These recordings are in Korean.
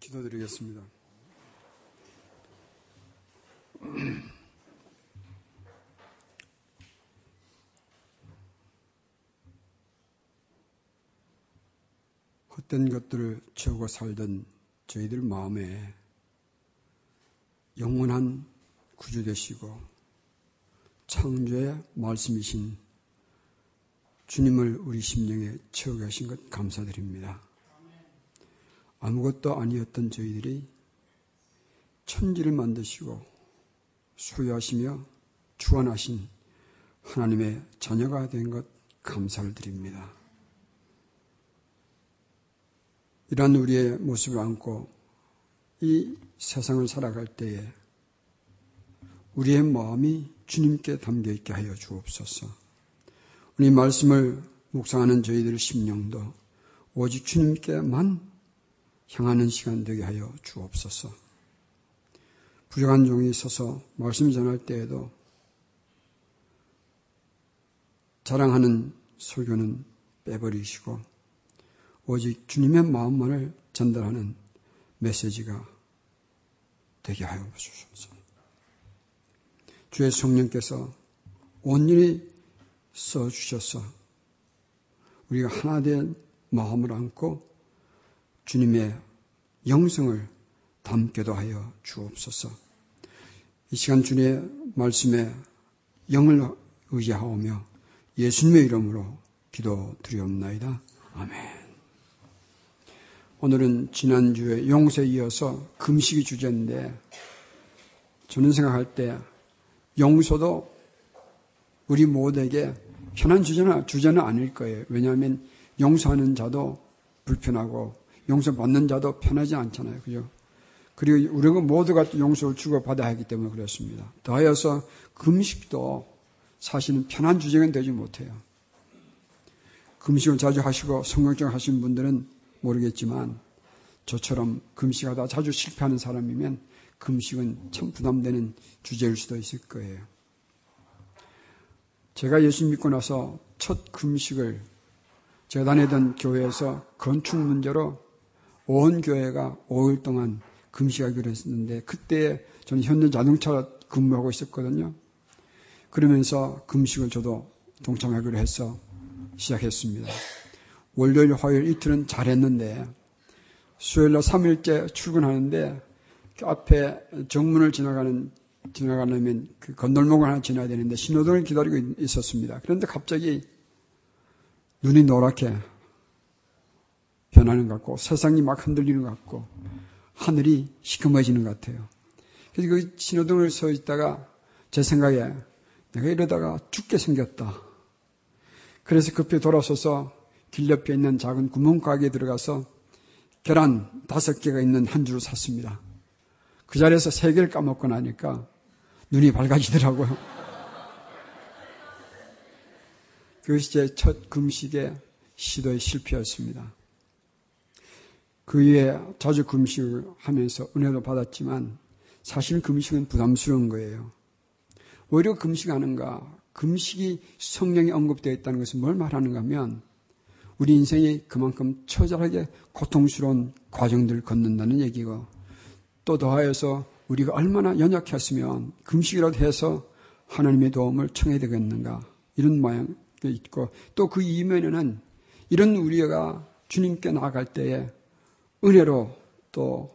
기도드리겠습니다. 헛된 것들을 채우고 살던 저희들 마음에 영원한 구주 되시고 창조의 말씀이신 주님을 우리 심령에 채워 가신 것 감사드립니다. 아무것도 아니었던 저희들이 천지를 만드시고 소유하시며 주관하신 하나님의 자녀가 된 것 감사를 드립니다. 이러한 우리의 모습을 안고 이 세상을 살아갈 때에 우리의 마음이 주님께 담겨 있게 하여 주옵소서. 우리 말씀을 묵상하는 저희들 심령도 오직 주님께만 향하는 시간 되게 하여 주옵소서. 부족한 종이 있어서 말씀 전할 때에도 자랑하는 설교는 빼버리시고 오직 주님의 마음만을 전달하는 메시지가 되게 하여 주옵소서. 주의 성령께서 온전히 써주셔서 우리가 하나 된 마음을 안고 주님의 영성을 담게도 하여 주옵소서. 이 시간 주님의 말씀에 영을 의지하오며 예수님의 이름으로 기도드리옵나이다. 아멘. 오늘은 지난주에 용서에 이어서 금식이 주제인데 저는 생각할 때 용서도 우리 모두에게 편한 주제는 아닐 거예요. 왜냐하면 용서하는 자도 불편하고 용서받는 자도 편하지 않잖아요. 그죠? 그리고 우리가 모두가 용서를 주고받아야 하기 때문에 그렇습니다. 더하여서 금식도 사실은 편한 주제가 되지 못해요. 금식을 자주 하시고 성경적 하신 분들은 모르겠지만 저처럼 금식하다 자주 실패하는 사람이면 금식은 참 부담되는 주제일 수도 있을 거예요. 제가 예수 믿고 나서 첫 금식을 제가 다니던 교회에서 건축 문제로 온 교회가 5일 동안 금식하기로 했었는데 그때 저는 현대 자동차 근무하고 있었거든요. 그러면서 금식을 저도 동참하기로 해서 시작했습니다. 월요일, 화요일 이틀은 잘했는데 수요일날 3일째 출근하는데 그 앞에 정문을 지나가는 지나가려면 그 건널목을 하나 지나야 되는데 신호등을 기다리고 있었습니다. 그런데 갑자기 눈이 노랗게 변하는 것 같고 세상이 막 흔들리는 것 같고 하늘이 시커머지는 것 같아요. 그래서 그 신호등을 서 있다가 제 생각에 내가 이러다가 죽게 생겼다. 그래서 급히 돌아서서 길 옆에 있는 작은 구멍가게에 들어가서 계란 다섯 개가 있는 한 줄을 샀습니다. 그 자리에서 세 개를 까먹고 나니까 눈이 밝아지더라고요. 그것이 제 첫 금식의 시도의 실패였습니다. 그 이후에 자주 금식을 하면서 은혜도 받았지만 사실 금식은 부담스러운 거예요. 오히려 금식하는가? 금식이 성령이 언급되어 있다는 것은 뭘 말하는가 하면 우리 인생이 그만큼 처절하게 고통스러운 과정들을 걷는다는 얘기고 또 더하여서 우리가 얼마나 연약했으면 금식이라도 해서 하나님의 도움을 청해야 되겠는가 이런 모양이 있고 또 그 이면에는 이런 우리가 주님께 나아갈 때에 은혜로 또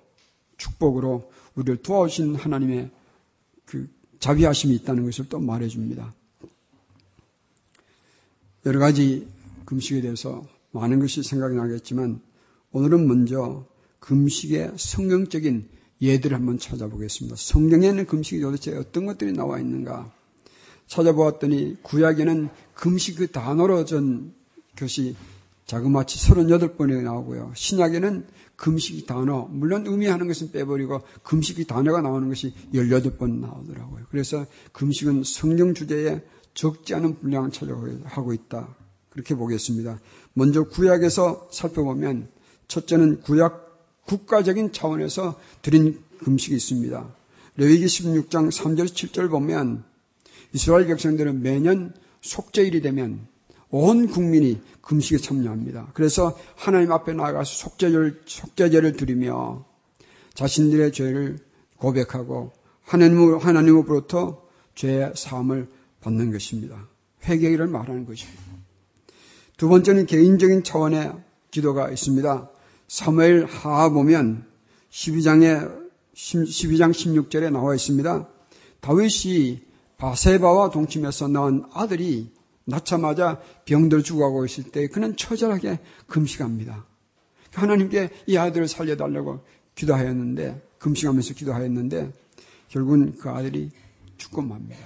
축복으로 우리를 도와주신 하나님의 그 자비하심이 있다는 것을 또 말해줍니다. 여러 가지 금식에 대해서 많은 것이 생각이 나겠지만 오늘은 먼저 금식의 성경적인 예들을 한번 찾아보겠습니다. 성경에는 금식이 도대체 어떤 것들이 나와 있는가? 찾아보았더니 구약에는 금식 그 단어로 전 것이 자그마치 38번이 나오고요. 신약에는 금식이 단어, 물론 의미하는 것은 빼버리고 금식이 단어가 나오는 것이 18번 나오더라고요. 그래서 금식은 성경 주제에 적지 않은 분량을 차지하고 있다. 그렇게 보겠습니다. 먼저 구약에서 살펴보면 첫째는 구약 국가적인 차원에서 드린 금식이 있습니다. 레위기 16장 3절 7절 보면 이스라엘 백성들은 매년 속죄일이 되면 온 국민이 금식에 참여합니다. 그래서 하나님 앞에 나아가서 속죄절, 속죄제를 드리며 자신들의 죄를 고백하고 하나님, 하나님으로부터 죄의 사함을 받는 것입니다. 회개를 말하는 것입니다. 두 번째는 개인적인 차원의 기도가 있습니다. 사무엘 하하 보면 12장에 12장 16절에 나와 있습니다. 다윗이 바세바와 동침해서 낳은 아들이 낳자마자 병들 죽어가고 있을 때 그는 처절하게 금식합니다. 하나님께 이 아들을 살려달라고 기도하였는데 금식하면서 기도하였는데 결국은 그 아들이 죽고 맙니다.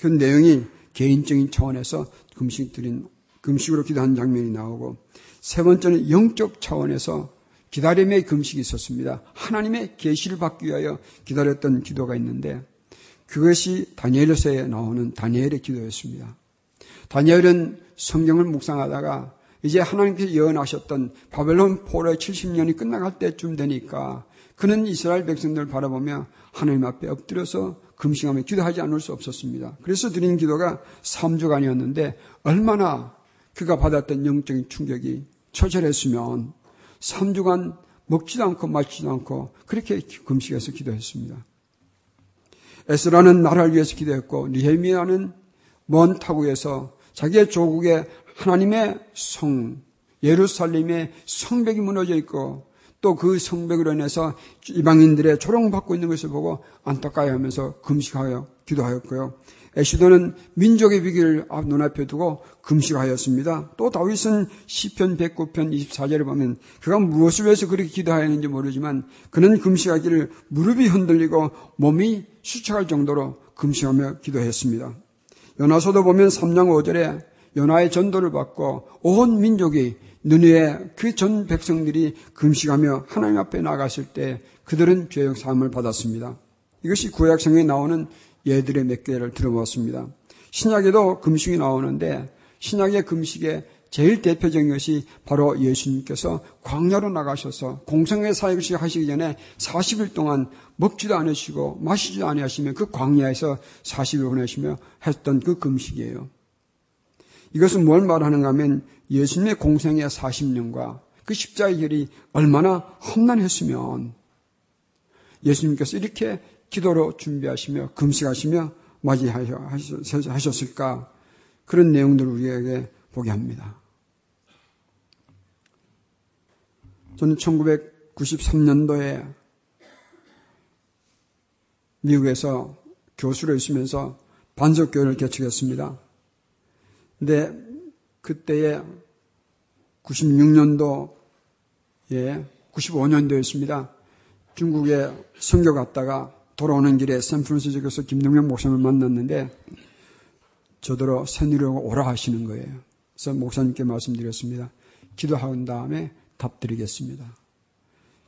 그 내용이 개인적인 차원에서 금식 드린 금식으로 기도한 장면이 나오고 세 번째는 영적 차원에서 기다림의 금식이 있었습니다. 하나님의 계시를 받기 위하여 기다렸던 기도가 있는데 그것이 다니엘서에 나오는 다니엘의 기도였습니다. 다니엘은 성경을 묵상하다가 이제 하나님께서 예언하셨던 바벨론 포로의 70년이 끝나갈 때쯤 되니까 그는 이스라엘 백성들을 바라보며 하나님 앞에 엎드려서 금식하며 기도하지 않을 수 없었습니다. 그래서 드린 기도가 3주간이었는데 얼마나 그가 받았던 영적인 충격이 처절했으면 3주간 먹지도 않고 마시지도 않고 그렇게 금식해서 기도했습니다. 에스라는 나라를 위해서 기도했고 니헤미야는 먼 타국에서 자기의 조국에 하나님의 성 예루살렘의 성벽이 무너져 있고 또 그 성벽으로 인해서 이방인들의 조롱받고 있는 것을 보고 안타까워하면서 금식하여 기도하였고요. 에시도는 민족의 위기를 눈앞에 두고 금식하였습니다. 또 다윗은 시편 109편 24절에 보면 그가 무엇을 위해서 그렇게 기도하였는지 모르지만 그는 금식하기를 무릎이 흔들리고 몸이 수척할 정도로 금식하며 기도했습니다. 연화서도 보면 3장 5절에 연화의 전도를 받고 온 민족이 눈에 그 전 백성들이 금식하며 하나님 앞에 나갔을 때 그들은 죄역 사함을 받았습니다. 이것이 구약성에 나오는 예들의 몇 개를 들어보았습니다. 신약에도 금식이 나오는데 신약의 금식에 제일 대표적인 것이 바로 예수님께서 광야로 나가셔서 공성의 사역을 하시기 전에 40일 동안 먹지도 않으시고 마시지도 않으시며 그 광야에서 40일 보내시며 했던 그 금식이에요. 이것은 뭘 말하는가 하면 예수님의 공생의 40년과 그 십자의 길이 얼마나 험난했으면 예수님께서 이렇게 기도로 준비하시며 금식하시며 맞이하셨을까 그런 내용들을 우리에게 보게 합니다. 저는 1993년도에 미국에서 교수로 있으면서 반석교회를 개척했습니다. 근데 그때에 96년도에 95년도였습니다. 중국에 선교 갔다가 돌아오는 길에 샌프란시스코에서 김동영 목사님을 만났는데 저더러 새누리가 오라 하시는 거예요. 그래서 목사님께 말씀드렸습니다. 기도한 다음에 답드리겠습니다.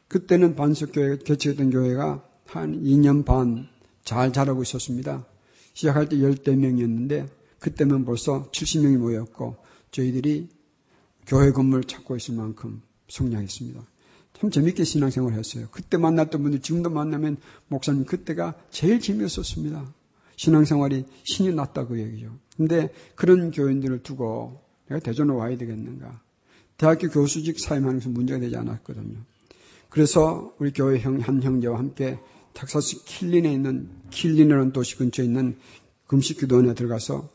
그때는 반석교회 개척했던 교회가 한 2년 반 잘 자라고 있었습니다. 시작할 때 열대 명이었는데 그때면 벌써 70명이 모였고 저희들이 교회 건물 찾고 있을 만큼 성장했습니다. 참 재밌게 신앙생활 했어요. 그때 만났던 분들 지금도 만나면 목사님 그때가 제일 재미없었습니다. 신앙생활이 신이 났다고 얘기죠. 근데 그런 교인들을 두고 내가 대전에 와야 되겠는가. 대학교 교수직 사임하면서 문제가 되지 않았거든요. 그래서 우리 교회 형, 한 형제와 함께 텍사스 킬린에 있는 킬린이라는 도시 근처에 있는 금식 기도원에 들어가서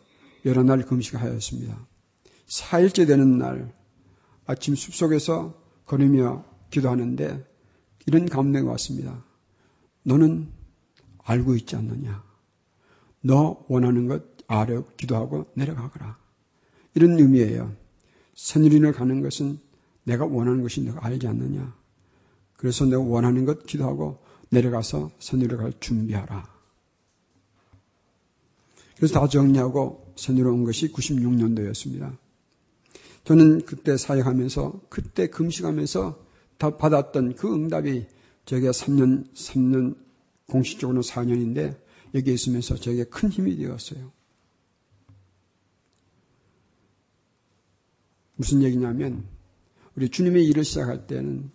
여러 날 금식하였습니다. 4일째 되는 날 아침 숲속에서 걸으며 기도하는데 이런 감동이 왔습니다. 너는 알고 있지 않느냐? 너 원하는 것 아래 기도하고 내려가거라. 이런 의미예요. 선율인을 가는 것은 내가 원하는 것이 내가 알지 않느냐. 그래서 내가 원하는 것 기도하고 내려가서 선율을 갈 준비하라. 그래서 다 정리하고 선율로 온 것이 96년도였습니다. 저는 그때 사역하면서 그때 금식하면서 받았던 그 응답이 저에게 3년, 3년, 공식적으로는 4년인데 여기 있으면서 저에게 큰 힘이 되었어요. 무슨 얘기냐면 우리 주님의 일을 시작할 때는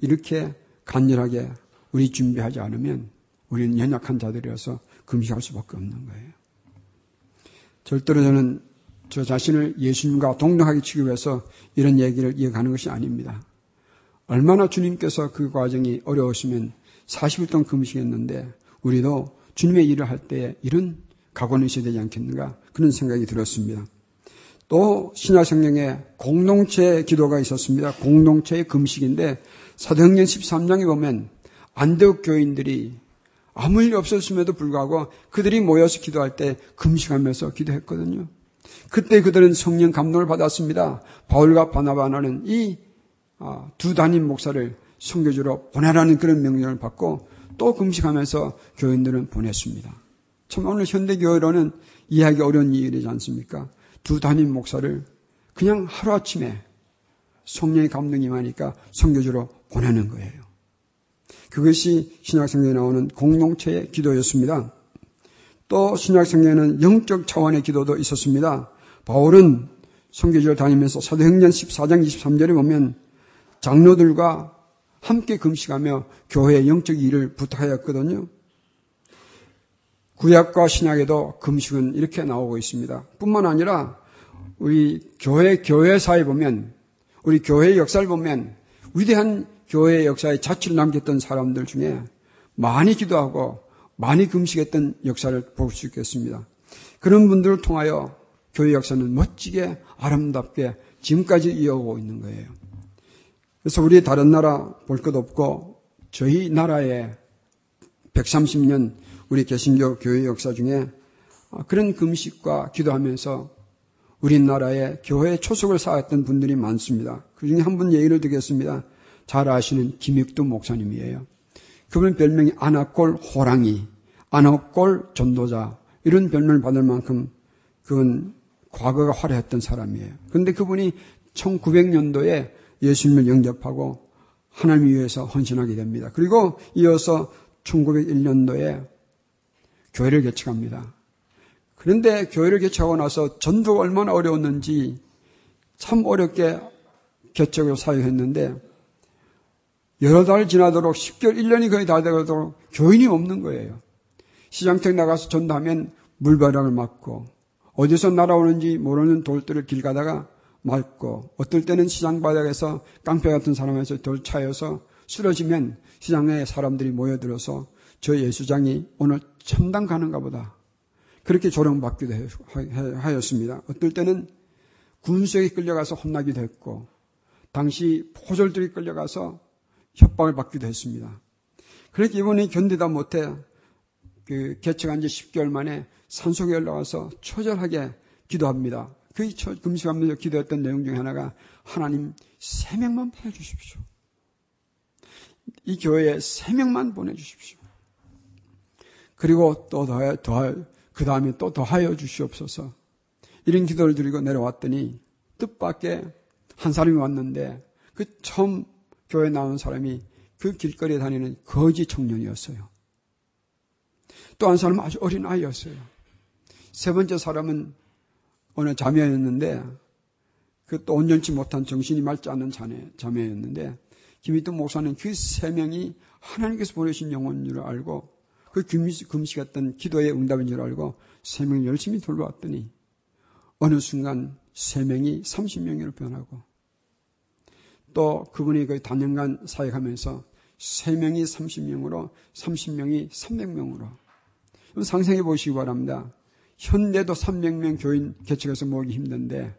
이렇게 간절하게 우리 준비하지 않으면 우리는 연약한 자들이어서 금식할 수밖에 없는 거예요. 절대로 저는 저 자신을 예수님과 동등하게 취급해서 이런 얘기를 이어가는 것이 아닙니다. 얼마나 주님께서 그 과정이 어려우시면 40일 동안 금식했는데 우리도 주님의 일을 할때 이런 각오는 있어야 되지 않겠는가 그런 생각이 들었습니다. 또 신약 성경에 공동체 기도가 있었습니다. 공동체의 금식인데 사도행전 13장에 보면 안데옥 교인들이 아무 일 없었음에도 불구하고 그들이 모여서 기도할 때 금식하면서 기도했거든요. 그때 그들은 성령 감동을 받았습니다. 바울과 바나바나는 이두 아, 담임 목사를 성교주로 보내라는 그런 명령을 받고 또 금식하면서 교인들은 보냈습니다. 참 오늘 현대 교회로는 이해하기 어려운 일이지 않습니까? 두 담임 목사를 그냥 하루아침에 성령의 감동이 많으니까 성교주로 보내는 거예요. 그것이 신약성경에 나오는 공동체의 기도였습니다. 또 신약성경에는 영적 차원의 기도도 있었습니다. 바울은 성교지를 다니면서 사도행전 14장 23절에 보면 장로들과 함께 금식하며 교회의 영적 일을 부탁하였거든요. 구약과 신약에도 금식은 이렇게 나오고 있습니다. 뿐만 아니라 우리 교회 교회사에 보면 우리 교회의 역사를 보면 위대한 교회의 역사에 자취를 남겼던 사람들 중에 많이 기도하고 많이 금식했던 역사를 볼 수 있겠습니다. 그런 분들을 통하여 교회 역사는 멋지게 아름답게 지금까지 이어오고 있는 거예요. 그래서 우리 다른 나라 볼 것 없고 저희 나라의 130년 우리 개신교 교회 역사 중에 그런 금식과 기도하면서 우리나라의 교회 초석을 쌓았던 분들이 많습니다. 그 중에 한 분 얘기를 드리겠습니다. 잘 아시는 김익두 목사님이에요. 그분 별명이 아나꼴 호랑이, 아나꼴 전도자 이런 별명을 받을 만큼 그건 과거가 화려했던 사람이에요. 그런데 그분이 1900년도에 예수님을 영접하고 하나님 위해서 헌신하게 됩니다. 그리고 이어서 1901년도에 교회를 개척합니다. 그런데 교회를 개척하고 나서 전도가 얼마나 어려웠는지 참 어렵게 개척을 사유했는데 여러 달 지나도록 10개월, 1년이 거의 다 되도록 교인이 없는 거예요. 시장택 나가서 전도하면 물바람을 맞고 어디서 날아오는지 모르는 돌들을 길 가다가 맞고 어떨 때는 시장 바닥에서 깡패 같은 사람에서 돌 차여서 쓰러지면 시장에 사람들이 모여들어서 저 예수장이 오늘 참당 가는가 보다. 그렇게 조롱받기도 하였습니다. 어떨 때는 군수에게 끌려가서 혼나기도 했고 당시 포졸들이 끌려가서 협박을 받기도 했습니다. 그렇게 이번에 견디다 못해 그 개척한 지 10개월 만에 산속에 올라가서 초절하게 기도합니다. 그 금식하면서 기도했던 내용 중에 하나가 하나님 세 명만 보내주십시오. 이 교회에 세 명만 보내주십시오. 그리고 또 더해, 더할, 그 다음에 또 더하여 주시옵소서. 이런 기도를 드리고 내려왔더니 뜻밖의 한 사람이 왔는데 그 처음 교회 나온 사람이 그 길거리에 다니는 거지 청년이었어요. 또 한 사람은 아주 어린 아이였어요. 세 번째 사람은 어느 자매였는데 그 또 온전치 못한 정신이 맑지 않는 자매, 자매였는데 김희동 목사는 그 세 명이 하나님께서 보내신 영혼인 줄 알고 그 금식, 금식했던 기도의 응답인 줄 알고 세 명이 열심히 돌보았더니 어느 순간 세 명이 30명으로 변하고 또 그분이 그 단연간 사역하면서 3명이 30명으로 30명이 300명으로 상상해 보시기 바랍니다. 현대도 300명 교인 개척해서 모으기 힘든데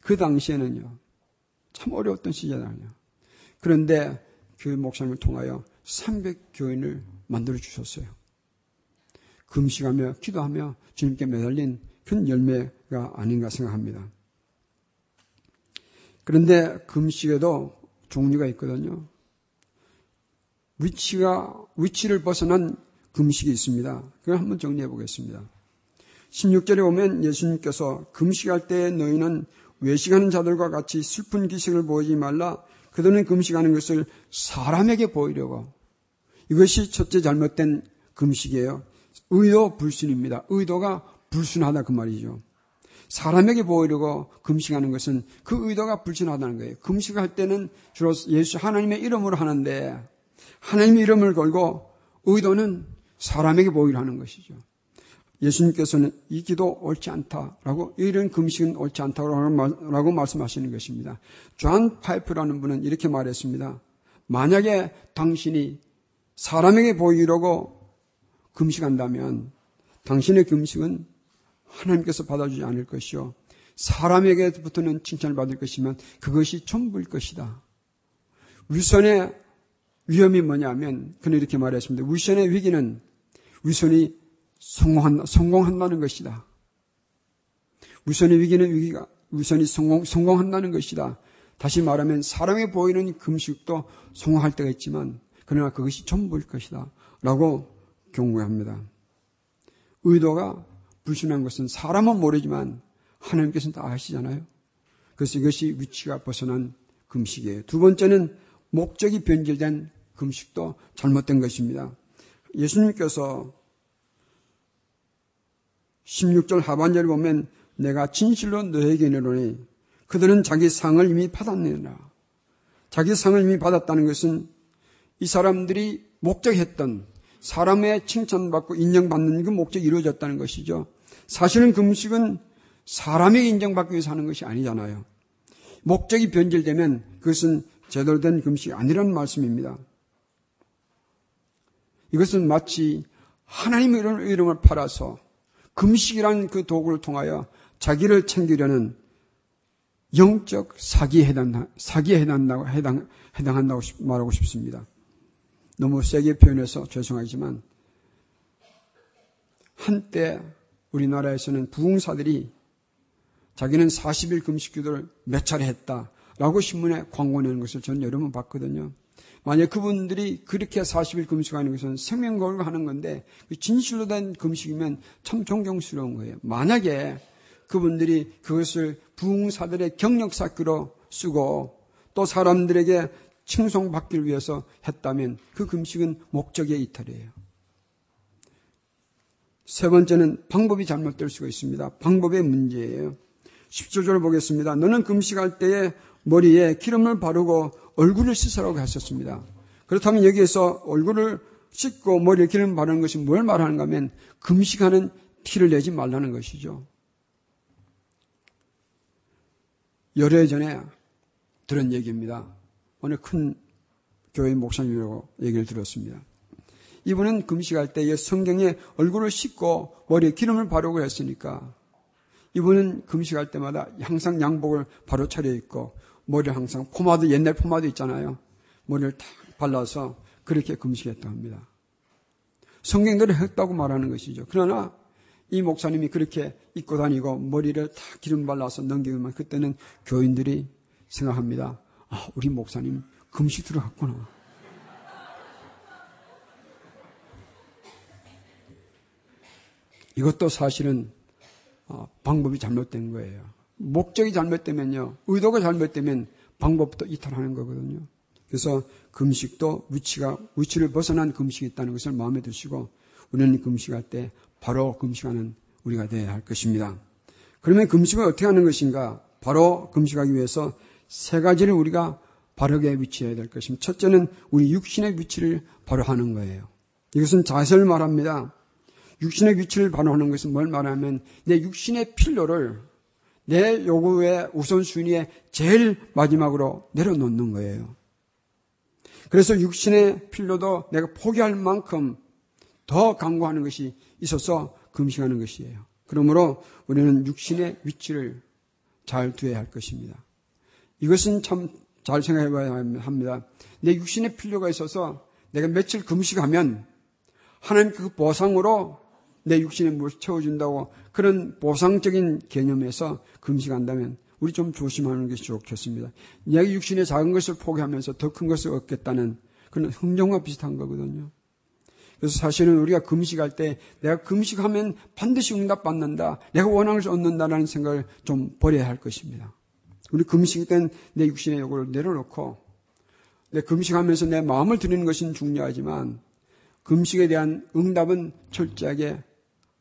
그 당시에는요. 참 어려웠던 시절이에요. 그런데 그 목사님을 통하여 300 교인을 만들어 주셨어요. 금식하며 기도하며 주님께 매달린 큰 열매가 아닌가 생각합니다. 그런데 금식에도 종류가 있거든요. 위치가, 위치를 벗어난 금식이 있습니다. 그걸 한번 정리해 보겠습니다. 16절에 보면 예수님께서 금식할 때 너희는 외식하는 자들과 같이 슬픈 기색을 보이지 말라. 그들은 금식하는 것을 사람에게 보이려고. 이것이 첫째 잘못된 금식이에요. 의도 불순입니다. 의도가 불순하다 그 말이죠. 사람에게 보이려고 금식하는 것은 그 의도가 불순하다는 거예요. 금식할 때는 주로 예수 하나님의 이름으로 하는데 하나님의 이름을 걸고 의도는 사람에게 보이려 하는 것이죠. 예수님께서는 이 기도 옳지 않다라고 이런 금식은 옳지 않다라고 말씀하시는 것입니다. 존 파이퍼라는 분은 이렇게 말했습니다. 만약에 당신이 사람에게 보이려고 금식한다면 당신의 금식은 하나님께서 받아주지 않을 것이요. 사람에게부터는 칭찬을 받을 것이면 그것이 전부일 것이다. 위선의 위험이 뭐냐면 그는 이렇게 말했습니다. 위선의 위기는 위선이 성공한, 성공한다는 것이다. 위선의 위기는 위기가 위선이 성공, 성공한다는 것이다. 다시 말하면 사람에 보이는 금식도 성공할 때가 있지만 그러나 그것이 전부일 것이다. 라고 경고합니다. 의도가 불순한 것은 사람은 모르지만 하나님께서는 다 아시잖아요. 그래서 이것이 위치가 벗어난 금식이에요. 두 번째는 목적이 변질된 금식도 잘못된 것입니다. 예수님께서 16절 하반절에 보면 내가 진실로 너에게 이르노니 그들은 자기 상을 이미 받았느니라. 자기 상을 이미 받았다는 것은 이 사람들이 목적했던 사람의 칭찬받고 인정받는 그 목적이 이루어졌다는 것이죠. 사실은 금식은 사람에게 인정받기 위해서 하는 것이 아니잖아요. 목적이 변질되면 그것은 제대로 된 금식이 아니라는 말씀입니다. 이것은 마치 하나님의 이름을 팔아서 금식이라는 그 도구를 통하여 자기를 챙기려는 영적 사기에 해당, 사기에 해당한다고, 해당, 해당한다고 말하고 싶습니다. 너무 세게 표현해서 죄송하지만 한때 우리나라에서는 부흥사들이 자기는 40일 금식 기도를 몇 차례 했다라고 신문에 광고 내는 것을 저는 여러 번 봤거든요. 만약 그분들이 그렇게 40일 금식하는 것은 생명거를 하는 건데 그 진실로 된 금식이면 참 존경스러운 거예요. 만약에 그분들이 그것을 부흥사들의 경력 쌓기로 쓰고 또 사람들에게 칭송받기를 위해서 했다면 그 금식은 목적의 이탈이에요. 세 번째는 방법이 잘못될 수가 있습니다. 방법의 문제예요. 10조절을 보겠습니다. 너는 금식할 때에 머리에 기름을 바르고 얼굴을 씻으라고 하셨습니다. 그렇다면 여기에서 얼굴을 씻고 머리에 기름 바르는 것이 뭘 말하는가 하면 금식하는 티를 내지 말라는 것이죠. 열흘 전에 들은 얘기입니다. 어느 큰 교회 목사님이라고 얘기를 들었습니다. 이분은 금식할 때 성경에 얼굴을 씻고 머리에 기름을 바르고 했으니까 이분은 금식할 때마다 항상 양복을 바로 차려 입고 머리를 항상 포마드 옛날 포마드 있잖아요. 머리를 탁 발라서 그렇게 금식했다 합니다. 성경대로 했다고 말하는 것이죠. 그러나 이 목사님이 그렇게 입고 다니고 머리를 탁 기름 발라서 넘기면 그때는 교인들이 생각합니다. 아, 우리 목사님 금식 들어갔구나. 이것도 사실은 어, 방법이 잘못된 거예요. 목적이 잘못되면요. 의도가 잘못되면 방법부터 이탈하는 거거든요. 그래서 금식도 위치가, 위치를 벗어난 금식이 있다는 것을 마음에 드시고 우리는 금식할 때 바로 금식하는 우리가 되어야 할 것입니다. 그러면 금식을 어떻게 하는 것인가? 바로 금식하기 위해서 세 가지를 우리가 바르게 위치해야 될 것입니다. 첫째는 우리 육신의 위치를 바로 하는 거예요. 이것은 자세를 말합니다. 육신의 위치를 바로 하는 것은 뭘 말하면 내 육신의 필요를 내 요구의 우선순위에 제일 마지막으로 내려놓는 거예요. 그래서 육신의 필요도 내가 포기할 만큼 더 강구하는 것이 있어서 금식하는 것이에요. 그러므로 우리는 육신의 위치를 잘 두어야 할 것입니다. 이것은 참 잘 생각해 봐야 합니다. 내 육신의 필요가 있어서 내가 며칠 금식하면 하나님 그 보상으로 내 육신에 물 채워준다고 그런 보상적인 개념에서 금식한다면 우리 좀 조심하는 것이 좋겠습니다. 내 육신의 작은 것을 포기하면서 더 큰 것을 얻겠다는 그런 흥정과 비슷한 거거든요. 그래서 사실은 우리가 금식할 때 내가 금식하면 반드시 응답받는다. 내가 원하는 것을 얻는다라는 생각을 좀 버려야 할 것입니다. 우리 금식 때는 내 육신의 요구를 내려놓고 내 금식하면서 내 마음을 드리는 것은 중요하지만 금식에 대한 응답은 철저하게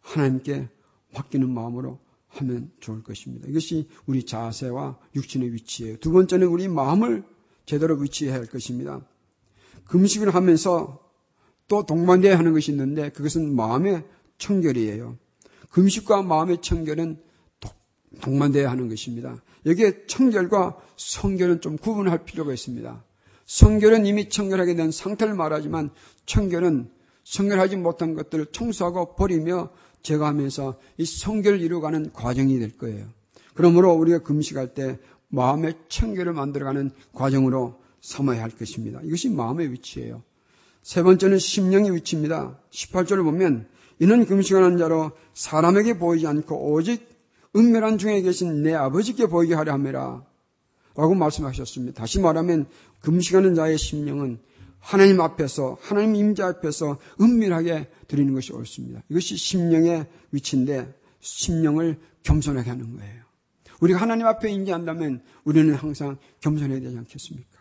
하나님께 맡기는 마음으로 하면 좋을 것입니다. 이것이 우리 자세와 육신의 위치예요. 두 번째는 우리 마음을 제대로 위치해야 할 것입니다. 금식을 하면서 또 동반돼야 하는 것이 있는데 그것은 마음의 청결이에요. 금식과 마음의 청결은 동반돼야 하는 것입니다. 여기에 청결과 성결은 좀 구분할 필요가 있습니다. 성결은 이미 청결하게 된 상태를 말하지만 청결은 청결하지 못한 것들을 청소하고 버리며 제거하면서 이 성결을 이루어가는 과정이 될 거예요. 그러므로 우리가 금식할 때 마음의 청결을 만들어가는 과정으로 삼아야 할 것입니다. 이것이 마음의 위치예요. 세 번째는 심령의 위치입니다. 18절을 보면 이는 금식하는 자로 사람에게 보이지 않고 오직 은밀한 중에 계신 내 아버지께 보이게 하려 함이라 라고 말씀하셨습니다. 다시 말하면 금식하는 자의 심령은 하나님 앞에서 하나님 임자 앞에서 은밀하게 드리는 것이 옳습니다. 이것이 심령의 위치인데 심령을 겸손하게 하는 거예요. 우리가 하나님 앞에 인지한다면 우리는 항상 겸손해야 되지 않겠습니까?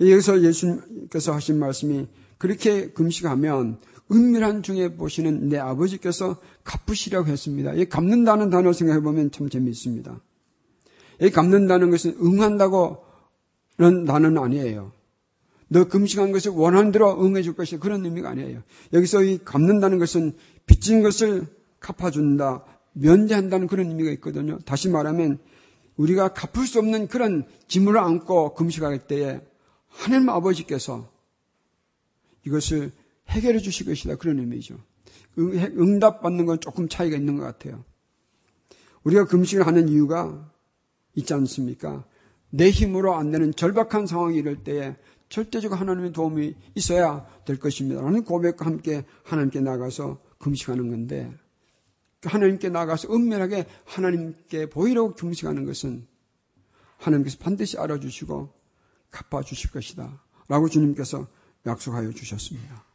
여기서 예수님께서 하신 말씀이 그렇게 금식하면 은밀한 중에 보시는 내 아버지께서 갚으시라고 했습니다. 이 갚는다는 단어 생각해 보면 참 재미있습니다. 이 갚는다는 것은 응한다고는 단어는 아니에요. 너 금식한 것을 원하는 대로 응해 줄 것이 그런 의미가 아니에요. 여기서 이 갚는다는 것은 빚진 것을 갚아준다, 면제한다는 그런 의미가 있거든요. 다시 말하면 우리가 갚을 수 없는 그런 짐을 안고 금식할 때에 하나님 아버지께서 이것을 해결해 주실 것이다. 그런 의미죠. 응답 받는 건 조금 차이가 있는 것 같아요. 우리가 금식을 하는 이유가 있지 않습니까? 내 힘으로 안 되는 절박한 상황이 이럴 때에 절대적으로 하나님의 도움이 있어야 될 것입니다. 라는 고백과 함께 하나님께 나가서 금식하는 건데 하나님께 나가서 은밀하게 하나님께 보이려고 금식하는 것은 하나님께서 반드시 알아주시고 갚아주실 것이다. 라고 주님께서 약속하여 주셨습니다.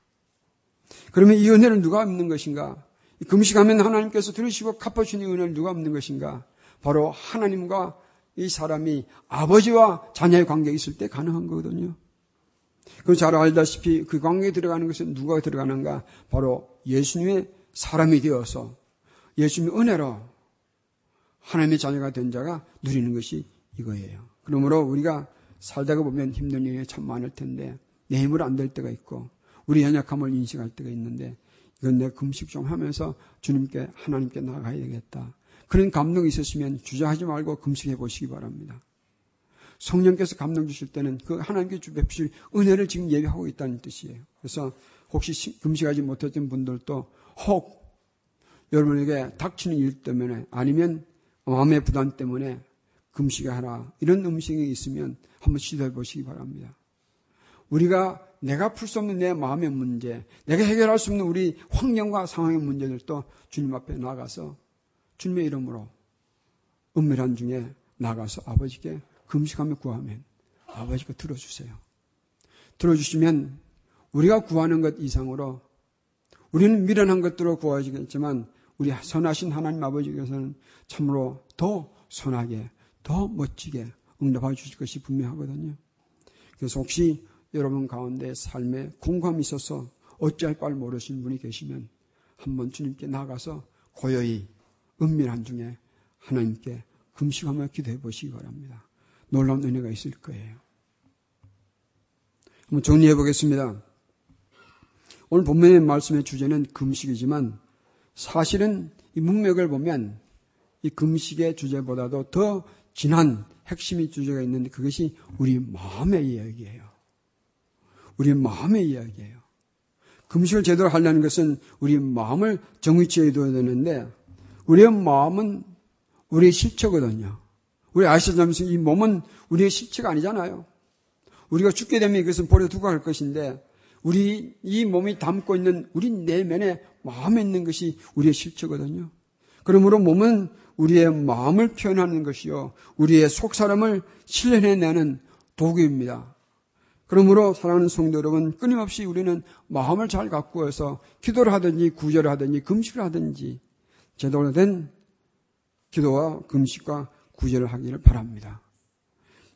그러면 이 은혜를 누가 없는 것인가? 금식하면 하나님께서 들으시고 갚아주는 은혜를 누가 없는 것인가? 바로 하나님과 이 사람이 아버지와 자녀의 관계에 있을 때 가능한 거거든요. 그잘 알다시피 그 관계에 들어가는 것은 누가 들어가는가? 바로 예수님의 사람이 되어서 예수님의 은혜로 하나님의 자녀가 된 자가 누리는 것이 이거예요. 그러므로 우리가 살다가 보면 힘든 일이 참 많을 텐데 내 힘으로 안 될 때가 있고 우리 연약함을 인식할 때가 있는데 이건 내 금식 좀 하면서 주님께 하나님께 나가야 되겠다. 그런 감동이 있었으면 주저하지 말고 금식해 보시기 바랍니다. 성령께서 감동 주실 때는 그 하나님께 주 베푸실 은혜를 지금 예비하고 있다는 뜻이에요. 그래서 혹시 금식하지 못했던 분들도 혹 여러분에게 닥치는 일 때문에 아니면 마음의 부담 때문에 금식을 하라 이런 음식이 있으면 한번 시도해 보시기 바랍니다. 우리가 내가 풀 수 없는 내 마음의 문제, 내가 해결할 수 없는 우리 환경과 상황의 문제들도 주님 앞에 나가서 주님의 이름으로 은밀한 중에 나가서 아버지께 금식하며 구하면 아버지가 들어주세요. 들어주시면 우리가 구하는 것 이상으로 우리는 미련한 것들로 구하지겠지만 우리 선하신 하나님 아버지께서는 참으로 더 선하게, 더 멋지게 응답해 주실 것이 분명하거든요. 그래서 혹시 여러분 가운데 삶에 공감이 있어서 어찌할 바를 모르시는 분이 계시면 한번 주님께 나가서 고요히 은밀한 중에 하나님께 금식하며 기도해 보시기 바랍니다. 놀라운 은혜가 있을 거예요. 한번 정리해 보겠습니다. 오늘 본문의 말씀의 주제는 금식이지만 사실은 이 문맥을 보면 이 금식의 주제보다도 더 진한 핵심의 주제가 있는데 그것이 우리 마음의 이야기예요. 우리 마음의 이야기예요. 금식을 제대로 하려는 것은 우리 마음을 정위치에 둬야 되는데 우리의 마음은 우리의 실체거든요. 우리 아시다면서 이 몸은 우리의 실체가 아니잖아요. 우리가 죽게 되면 이것은 버려두고 갈 것인데 우리 이 몸이 담고 있는 우리 내면에 마음에 있는 것이 우리의 실체거든요. 그러므로 몸은 우리의 마음을 표현하는 것이요. 우리의 속 사람을 실현해내는 도구입니다. 그러므로 사랑하는 성도 여러분, 끊임없이 우리는 마음을 잘 가꾸어서 기도를 하든지 구절을 하든지 금식을 하든지 제대로 된 기도와 금식과 구절을 하기를 바랍니다.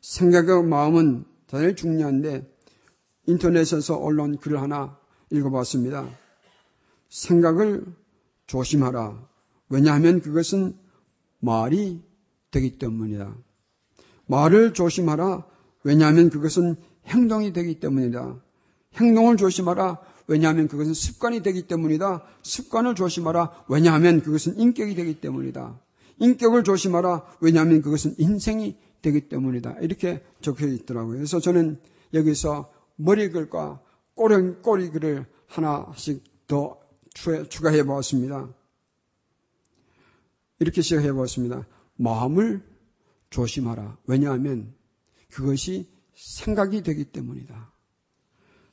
생각과 마음은 대단히 중요한데 인터넷에서 언론 글을 하나 읽어봤습니다. 생각을 조심하라. 왜냐하면 그것은 말이 되기 때문이다. 말을 조심하라. 왜냐하면 그것은 행동이 되기 때문이다. 행동을 조심하라. 왜냐하면 그것은 습관이 되기 때문이다. 습관을 조심하라. 왜냐하면 그것은 인격이 되기 때문이다. 인격을 조심하라. 왜냐하면 그것은 인생이 되기 때문이다. 이렇게 적혀 있더라고요. 그래서 저는 여기서 머리글과 꼬리, 꼬리글을 하나씩 더 추가해 보았습니다. 이렇게 시작해 보았습니다. 마음을 조심하라. 왜냐하면 그것이 생각이 되기 때문이다.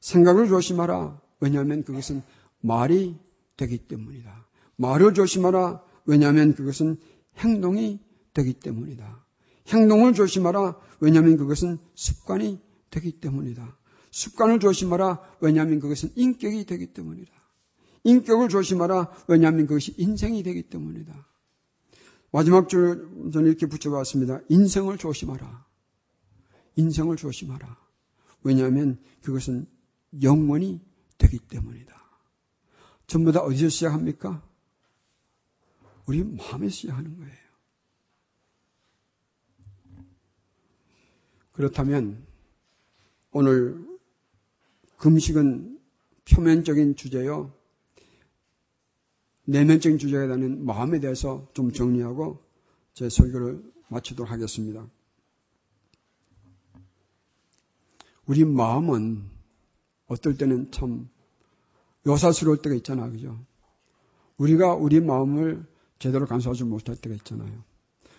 생각을 조심하라. 왜냐하면 그것은 말이 되기 때문이다. 말을 조심하라. 왜냐하면 그것은 행동이 되기 때문이다. 행동을 조심하라. 왜냐하면 그것은 습관이 되기 때문이다. 습관을 조심하라. 왜냐하면 그것은 인격이 되기 때문이다. 인격을 조심하라. 왜냐하면 그것이 인생이 되기 때문이다. 마지막 줄 저는 이렇게 붙여봤습니다. 인생을 조심하라. 인생을 조심하라. 왜냐하면 그것은 영원히 되기 때문이다. 전부 다 어디서 시작합니까? 우리 마음에 시작하는 거예요. 그렇다면 오늘 금식은 표면적인 주제요. 내면적인 주제에 대한 마음에 대해서 좀 정리하고 제 설교를 마치도록 하겠습니다. 우리 마음은 어떨 때는 참 요사스러울 때가 있잖아, 그죠? 우리가 우리 마음을 제대로 간수하지 못할 때가 있잖아요.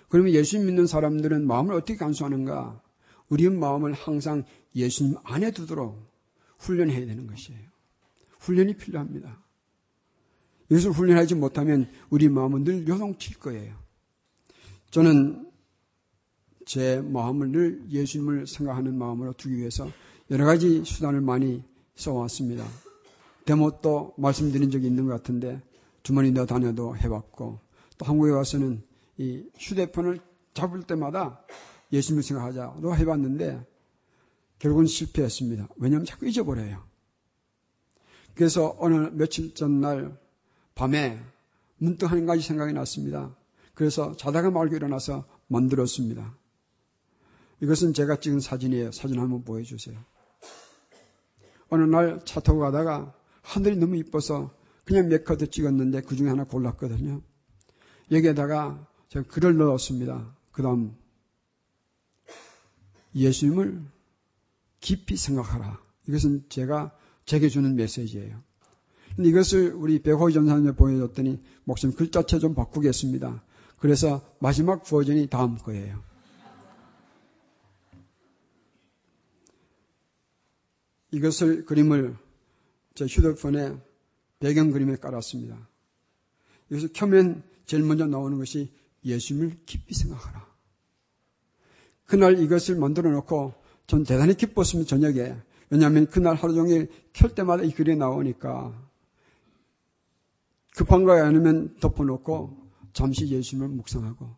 그러면 예수 믿는 사람들은 마음을 어떻게 간수하는가? 우리 마음을 항상 예수님 안에 두도록 훈련해야 되는 것이에요. 훈련이 필요합니다. 이것을 훈련하지 못하면 우리 마음은 늘 요동칠 거예요. 저는 제 마음을 늘 예수님을 생각하는 마음으로 두기 위해서 여러 가지 수단을 많이 써왔습니다. 데모또 말씀드린 적이 있는 것 같은데 주머니 넣어 다녀도 해봤고 또 한국에 와서는 이 휴대폰을 잡을 때마다 예수님을 생각하자도 해봤는데 결국은 실패했습니다. 왜냐하면 자꾸 잊어버려요. 그래서 오늘 며칠 전날 밤에 문득 한 가지 생각이 났습니다. 그래서 자다가 말고 일어나서 만들었습니다. 이것은 제가 찍은 사진이에요. 사진 한번 보여주세요. 어느 날 차 타고 가다가 하늘이 너무 이뻐서 그냥 몇 카드 찍었는데 그 중에 하나 골랐거든요. 여기에다가 제가 글을 넣었습니다. 그 다음, 예수님을 깊이 생각하라. 이것은 제가 제게 주는 메시지예요. 근데 이것을 우리 백호희 전사님에 보여줬더니 목사님 글자체 좀 바꾸겠습니다. 그래서 마지막 버전이 다음 거예요. 이것을 그림을 제 휴대폰에 배경 그림에 깔았습니다. 여기서 켜면 제일 먼저 나오는 것이 예수님을 깊이 생각하라. 그날 이것을 만들어 놓고 전 대단히 기뻤습니다, 저녁에. 왜냐하면 그날 하루 종일 켤 때마다 이 글이 나오니까 급한 거에 아니면 덮어놓고 잠시 예수님을 묵상하고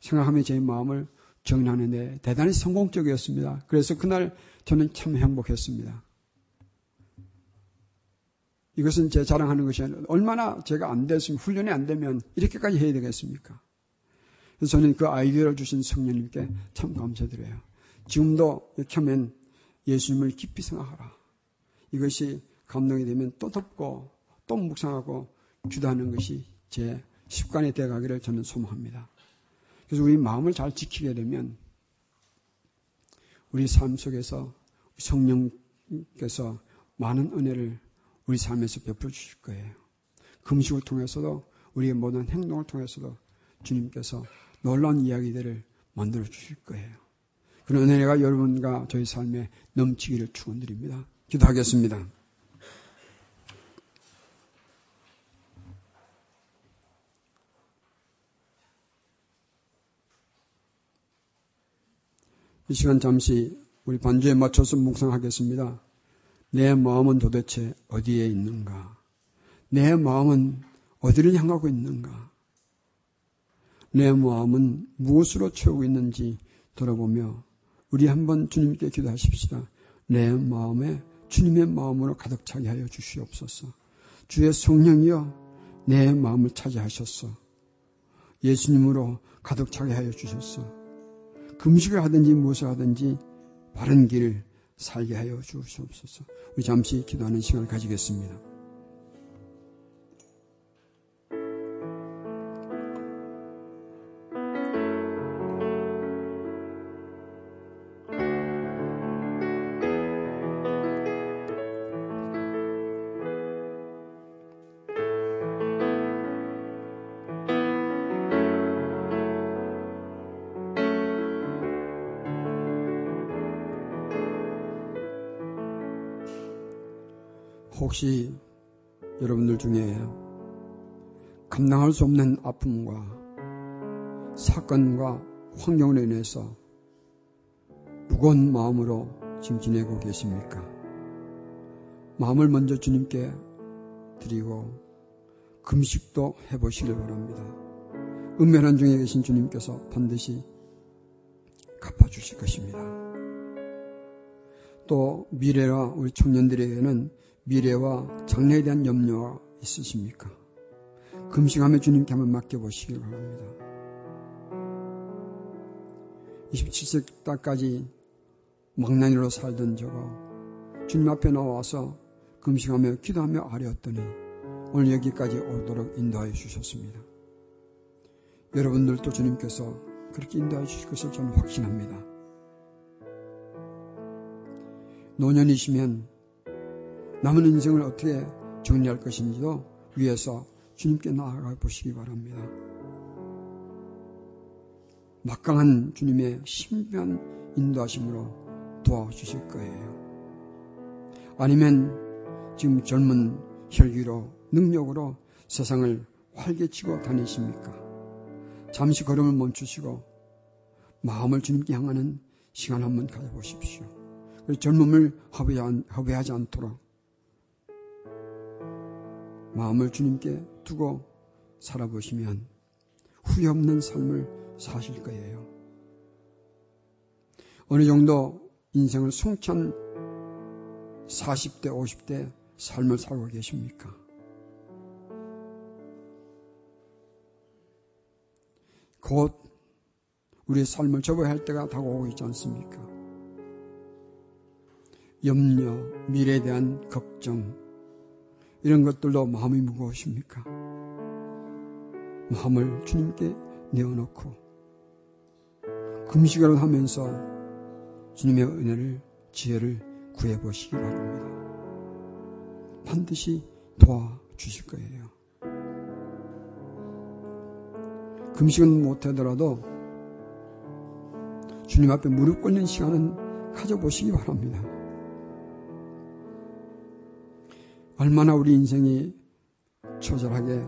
생각하며 제 마음을 정리하는데 대단히 성공적이었습니다. 그래서 그날 저는 참 행복했습니다. 이것은 제 자랑하는 것이 아니라 얼마나 제가 안 됐으면 훈련이 안 되면 이렇게까지 해야 되겠습니까? 그래서 저는 그 아이디어를 주신 성령님께 참 감사드려요. 지금도 이렇게 하면 예수님을 깊이 생각하라. 이것이 감동이 되면 또 덮고 또 묵상하고 기도하는 것이 제 습관이 되어가기를 저는 소망합니다. 그래서 우리 마음을 잘 지키게 되면 우리 삶 속에서 성령께서 많은 은혜를 우리 삶에서 베풀어 주실 거예요. 금식을 통해서도 우리의 모든 행동을 통해서도 주님께서 놀라운 이야기들을 만들어 주실 거예요. 그런 은혜가 여러분과 저희 삶에 넘치기를 축원드립니다. 기도하겠습니다. 이 시간 잠시 우리 반주에 맞춰서 묵상하겠습니다. 내 마음은 도대체 어디에 있는가? 내 마음은 어디를 향하고 있는가? 내 마음은 무엇으로 채우고 있는지 돌아보며 우리 한번 주님께 기도하십시다. 내 마음에 주님의 마음으로 가득 차게 하여 주시옵소서. 주의 성령이여 내 마음을 차지하셨어. 예수님으로 가득 차게 하여 주셨어. 금식을 하든지 무엇을 하든지 바른 길을 살게 하여 주시옵소서. 우리 잠시 기도하는 시간을 가지겠습니다. 혹시 여러분들 중에 감당할 수 없는 아픔과 사건과 환경으로 인해서 무거운 마음으로 지금 지내고 계십니까? 마음을 먼저 주님께 드리고 금식도 해보시길 바랍니다. 은면한 중에 계신 주님께서 반드시 갚아주실 것입니다. 또 미래와 우리 청년들에게는 미래와 장래에 대한 염려가 있으십니까? 금식하며 주님께 한번 맡겨보시길 바랍니다. 27세 때까지 망나니로 살던 저거 주님 앞에 나와서 금식하며 기도하며 아뢰었더니 오늘 여기까지 오도록 인도하여 주셨습니다. 여러분들도 주님께서 그렇게 인도하여 주실 것을 저는 확신합니다. 노년이시면 남은 인생을 어떻게 정리할 것인지도 위해서 주님께 나아가 보시기 바랍니다. 막강한 주님의 신비한 인도하심으로 도와주실 거예요. 아니면 지금 젊은 혈기로 능력으로 세상을 활개치고 다니십니까? 잠시 걸음을 멈추시고 마음을 주님께 향하는 시간 한번 가져보십시오. 젊음을 허비하지 않도록 마음을 주님께 두고 살아보시면 후회 없는 삶을 사실 거예요. 어느 정도 인생을 송찬 40대, 50대 삶을 살고 계십니까? 곧 우리의 삶을 접어야 할 때가 다가오고 있지 않습니까? 염려, 미래에 대한 걱정, 이런 것들도 마음이 무거우십니까? 마음을 주님께 내어놓고 금식을 하면서 주님의 은혜를, 지혜를 구해보시기 바랍니다. 반드시 도와주실 거예요. 금식은 못하더라도 주님 앞에 무릎 꿇는 시간은 가져보시기 바랍니다. 얼마나 우리 인생이 처절하게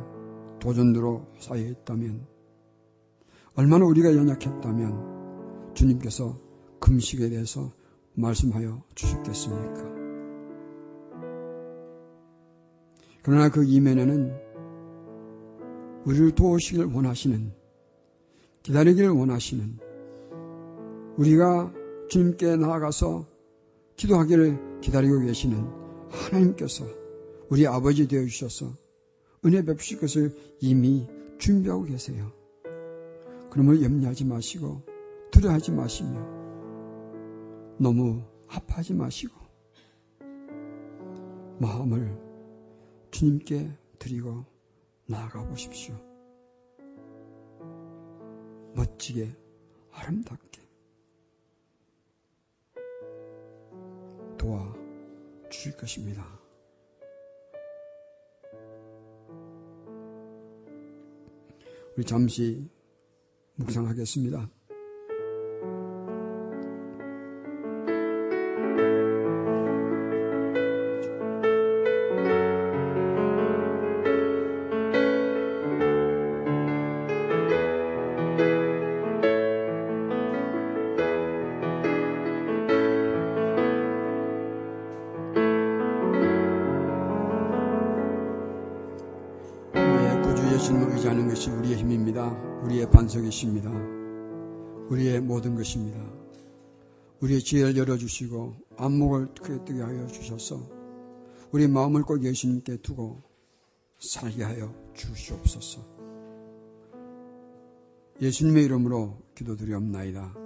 도전으로 쌓여 있다면, 얼마나 우리가 연약했다면 주님께서 금식에 대해서 말씀하여 주셨겠습니까? 그러나 그 이면에는 우리를 도우시길 원하시는, 기다리기를 원하시는, 우리가 주님께 나아가서 기도하기를 기다리고 계시는 하나님께서 우리 아버지 되어 주셔서 은혜 베푸실 것을 이미 준비하고 계세요. 그러면 염려하지 마시고 두려워하지 마시며 너무 아파하지 마시고 마음을 주님께 드리고 나아가 보십시오. 멋지게 아름답게 도와 주실 것입니다. 우리 잠시 묵상하겠습니다. 열어주시고 안목을 뜨게 하여 주셔서 우리 마음을 꼭 예수님께 두고 살게 하여 주시옵소서. 예수님의 이름으로 기도드리옵나이다.